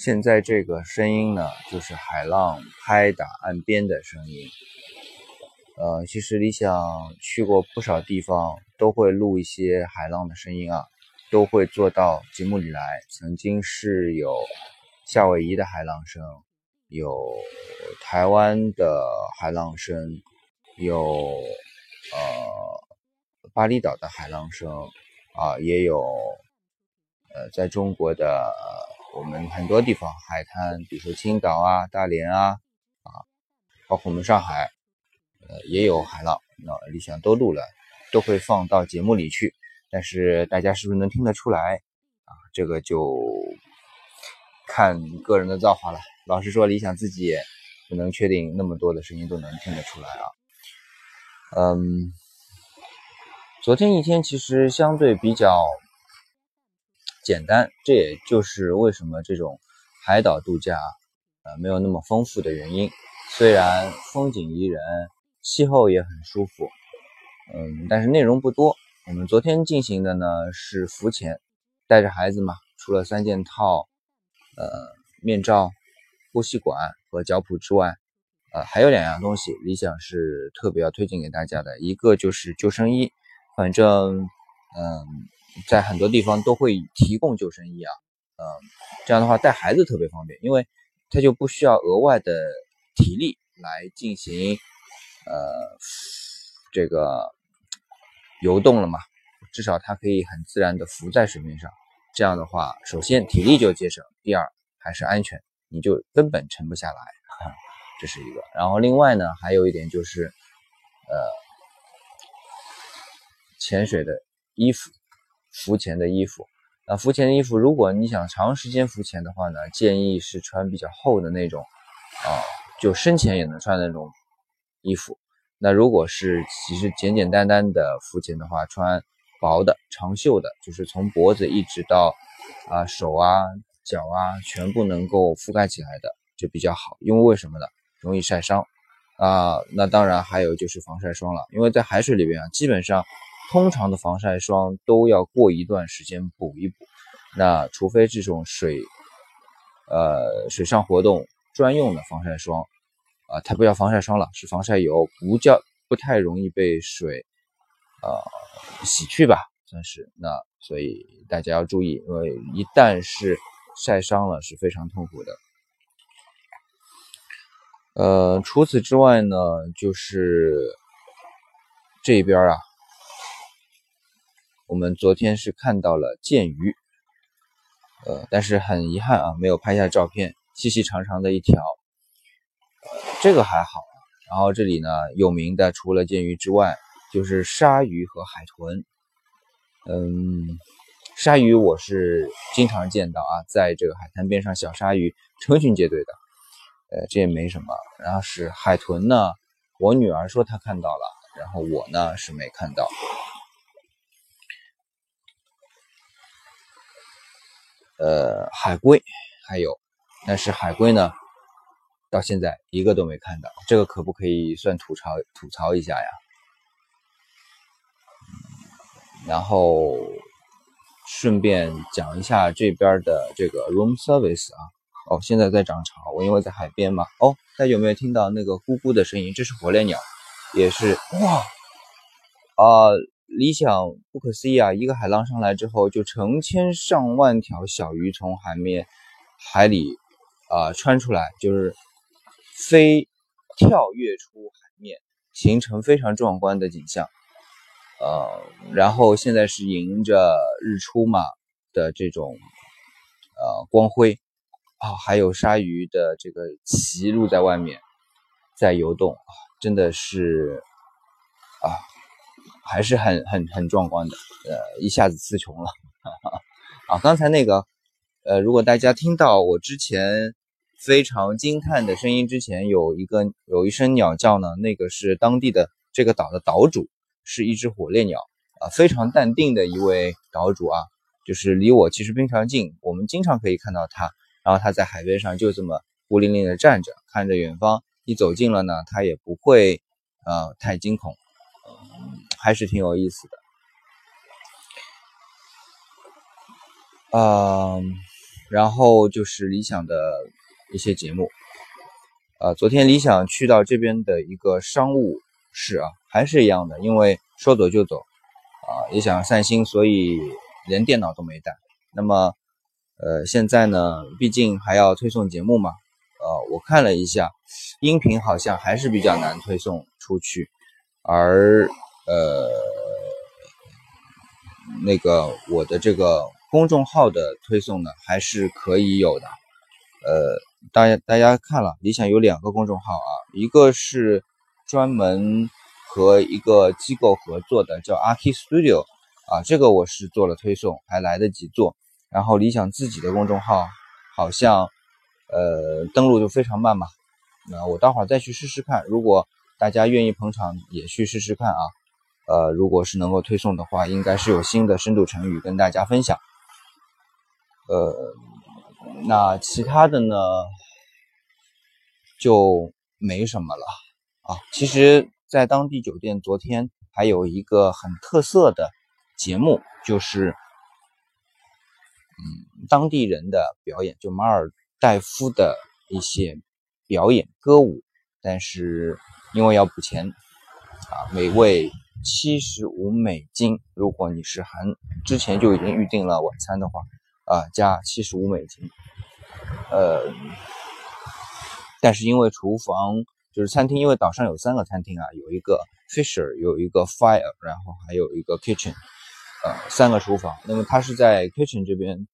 现在这个声音呢，就是海浪拍打岸边的声音。呃，其实理想去过不少地方，都会录一些海浪的声音啊，都会做到节目里来。曾经是有夏威夷的海浪声，有台湾的海浪声，有呃巴厘岛的海浪声啊，也有呃在中国的。我们很多地方海滩，比如说青岛啊、大连啊，啊，包括我们上海，呃，也有海浪。那理想都录了，都会放到节目里去。但是大家是不是能听得出来啊？这个就看个人的造化了。老实说，理想自己也不能确定那么多的声音都能听得出来啊。嗯，昨天一天其实相对比较。简单，这也就是为什么这种海岛度假，呃，没有那么丰富的原因。虽然风景宜人，气候也很舒服，嗯，但是内容不多。我们昨天进行的呢是浮潜，带着孩子嘛，除了三件套，呃，面罩、呼吸管和脚蹼之外，呃，还有两样东西，理想是特别要推荐给大家的，一个就是救生衣，反正，嗯。在很多地方都会提供救生衣啊，嗯，这样的话带孩子特别方便，因为他就不需要额外的体力来进行呃这个游动了嘛，至少它可以很自然的浮在水面上。这样的话，首先体力就节省，第二还是安全，你就根本沉不下来，这是一个。然后另外呢，还有一点就是呃潜水的衣服。浮潜的衣服，那浮潜的衣服，如果你想长时间浮潜的话呢，建议是穿比较厚的那种，啊，就深潜也能穿那种衣服。那如果是其实简简单单的浮潜的话，穿薄的长袖的，就是从脖子一直到啊手啊脚啊全部能够覆盖起来的，就比较好。因为为什么呢？容易晒伤啊。那当然还有就是防晒霜了，因为在海水里边啊，基本上。通常的防晒霜都要过一段时间补一补，那除非这种水，呃，水上活动专用的防晒霜，啊，它不叫防晒霜了，是防晒油，不叫不太容易被水，呃，洗去吧，算是。那所以大家要注意，因为一旦是晒伤了，是非常痛苦的。呃，除此之外呢，就是这边啊。我们昨天是看到了剑鱼，呃，但是很遗憾啊，没有拍下照片，细细长长的一条，这个还好。然后这里呢，有名的除了剑鱼之外，就是鲨鱼和海豚。嗯，鲨鱼我是经常见到啊，在这个海滩边上，小鲨鱼成群结队的，呃，这也没什么。然后是海豚呢，我女儿说她看到了，然后我呢是没看到。呃，海龟还有，但是海龟呢，到现在一个都没看到，这个可不可以算吐槽吐槽一下呀？然后顺便讲一下这边的这个 room service 啊，哦，现在在涨潮，我因为在海边嘛，哦，大家有没有听到那个咕咕的声音？这是火烈鸟，也是哇，啊。理想不可思议啊！一个海浪上来之后，就成千上万条小鱼从海面、海里啊穿出来，就是飞跳跃出海面，形成非常壮观的景象。呃，然后现在是迎着日出嘛的这种呃光辉啊，还有鲨鱼的这个鳍露在外面在游动啊，真的是啊。还是很很很壮观的，呃，一下子词穷了。啊，刚才那个，呃，如果大家听到我之前非常惊叹的声音之前，有一个有一声鸟叫呢，那个是当地的这个岛的岛主，是一只火烈鸟啊，非常淡定的一位岛主啊，就是离我其实非常近，我们经常可以看到它，然后它在海边上就这么孤零零的站着，看着远方，你走近了呢，它也不会呃太惊恐。还是挺有意思的，嗯，然后就是理想的一些节目。呃，昨天理想去到这边的一个商务室啊，还是一样的，因为说走就走啊，也想散心，所以连电脑都没带。那么，呃，现在呢，毕竟还要推送节目嘛，呃，我看了一下，音频好像还是比较难推送出去，而呃，那个我的这个。公众号的推送呢，还是可以有的。呃，大家大家看了，理想有两个公众号啊，一个是专门和一个机构合作的，叫 Ark Studio 啊，这个我是做了推送，还来得及做。然后理想自己的公众号好像呃登录就非常慢嘛，那我待会儿再去试试看。如果大家愿意捧场，也去试试看啊。呃，如果是能够推送的话，应该是有新的深度成语跟大家分享。呃，那其他的呢，就没什么了啊。其实，在当地酒店，昨天还有一个很特色的节目，就是嗯，当地人的表演，就马尔代夫的一些表演歌舞，但是因为要补钱啊，每位七十五美金。如果你是含之前就已经预定了晚餐的话。啊，加七十五美金，呃，但是因为厨房就是餐厅，因为岛上有三个餐厅啊，有一个 Fisher，有一个 Fire，然后还有一个 Kitchen，呃，三个厨房。那么它是在 Kitchen 这边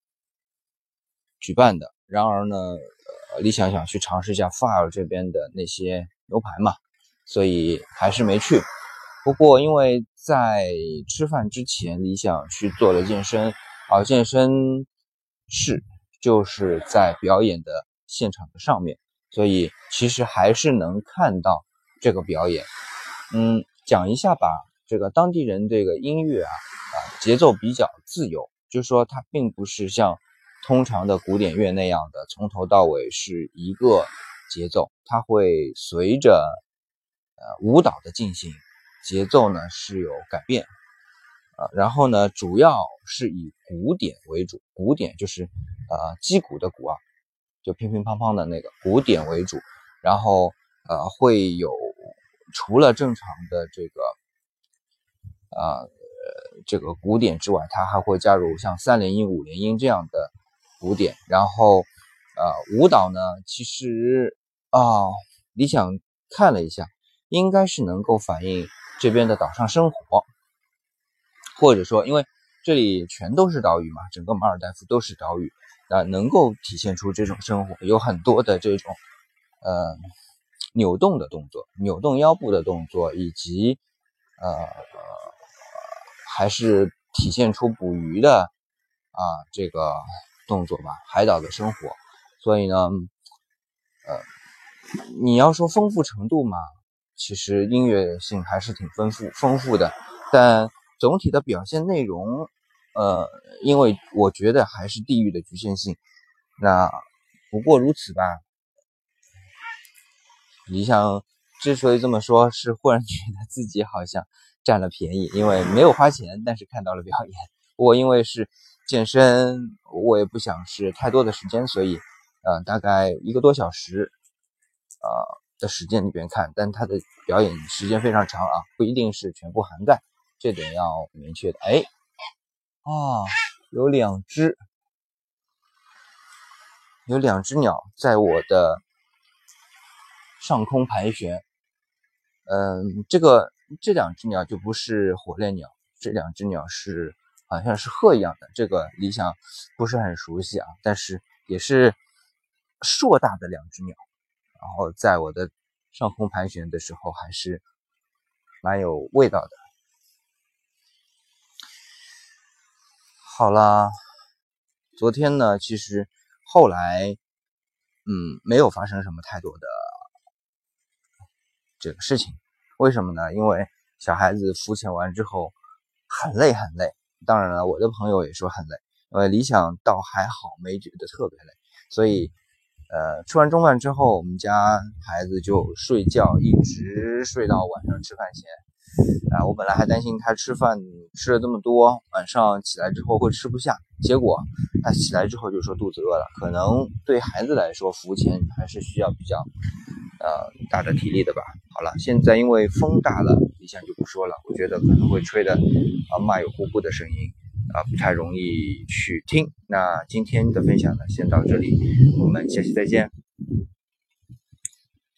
举办的。然而呢，呃，李想想去尝试一下 Fire 这边的那些牛排嘛，所以还是没去。不过因为在吃饭之前，李想去做了健身，啊，健身。室，就是在表演的现场的上面，所以其实还是能看到这个表演。嗯，讲一下吧，这个当地人这个音乐啊，啊，节奏比较自由，就说它并不是像通常的古典乐那样的从头到尾是一个节奏，它会随着呃舞蹈的进行，节奏呢是有改变。啊，然后呢，主要是以鼓点为主，鼓点就是呃击鼓的鼓啊，就乒乒乓乓的那个鼓点为主。然后呃会有除了正常的这个呃这个鼓点之外，它还会加入像三连音、五连音这样的鼓点。然后呃舞蹈呢，其实啊理想看了一下，应该是能够反映这边的岛上生活。或者说，因为这里全都是岛屿嘛，整个马尔代夫都是岛屿，啊，能够体现出这种生活，有很多的这种，呃，扭动的动作，扭动腰部的动作，以及，呃，还是体现出捕鱼的啊这个动作吧，海岛的生活。所以呢，呃，你要说丰富程度嘛，其实音乐性还是挺丰富丰富的，但。总体的表现内容，呃，因为我觉得还是地域的局限性。那不过如此吧。理想之所以这么说，是忽然觉得自己好像占了便宜，因为没有花钱，但是看到了表演。我因为是健身，我也不想是太多的时间，所以呃，大概一个多小时，呃时间里边看，但他的表演时间非常长啊，不一定是全部涵盖。这点要明确的，哎，啊，有两只，有两只鸟在我的上空盘旋。嗯，这个这两只鸟就不是火烈鸟，这两只鸟是好像是鹤一样的。这个理想不是很熟悉啊，但是也是硕大的两只鸟，然后在我的上空盘旋的时候，还是蛮有味道的。好了，昨天呢，其实后来，嗯，没有发生什么太多的这个事情。为什么呢？因为小孩子浮潜完之后很累很累。当然了，我的朋友也说很累。因为理想倒还好，没觉得特别累。所以，呃，吃完中饭之后，我们家孩子就睡觉，一直睡到晚上吃饭前。啊，我本来还担心他吃饭吃了这么多，晚上起来之后会吃不下，结果他起来之后就说肚子饿了。可能对孩子来说，浮潜还是需要比较呃大的体力的吧。好了，现在因为风大了，一下就不说了，我觉得可能会吹的啊马有呼呼的声音啊，不太容易去听。那今天的分享呢，先到这里，我们下期再见。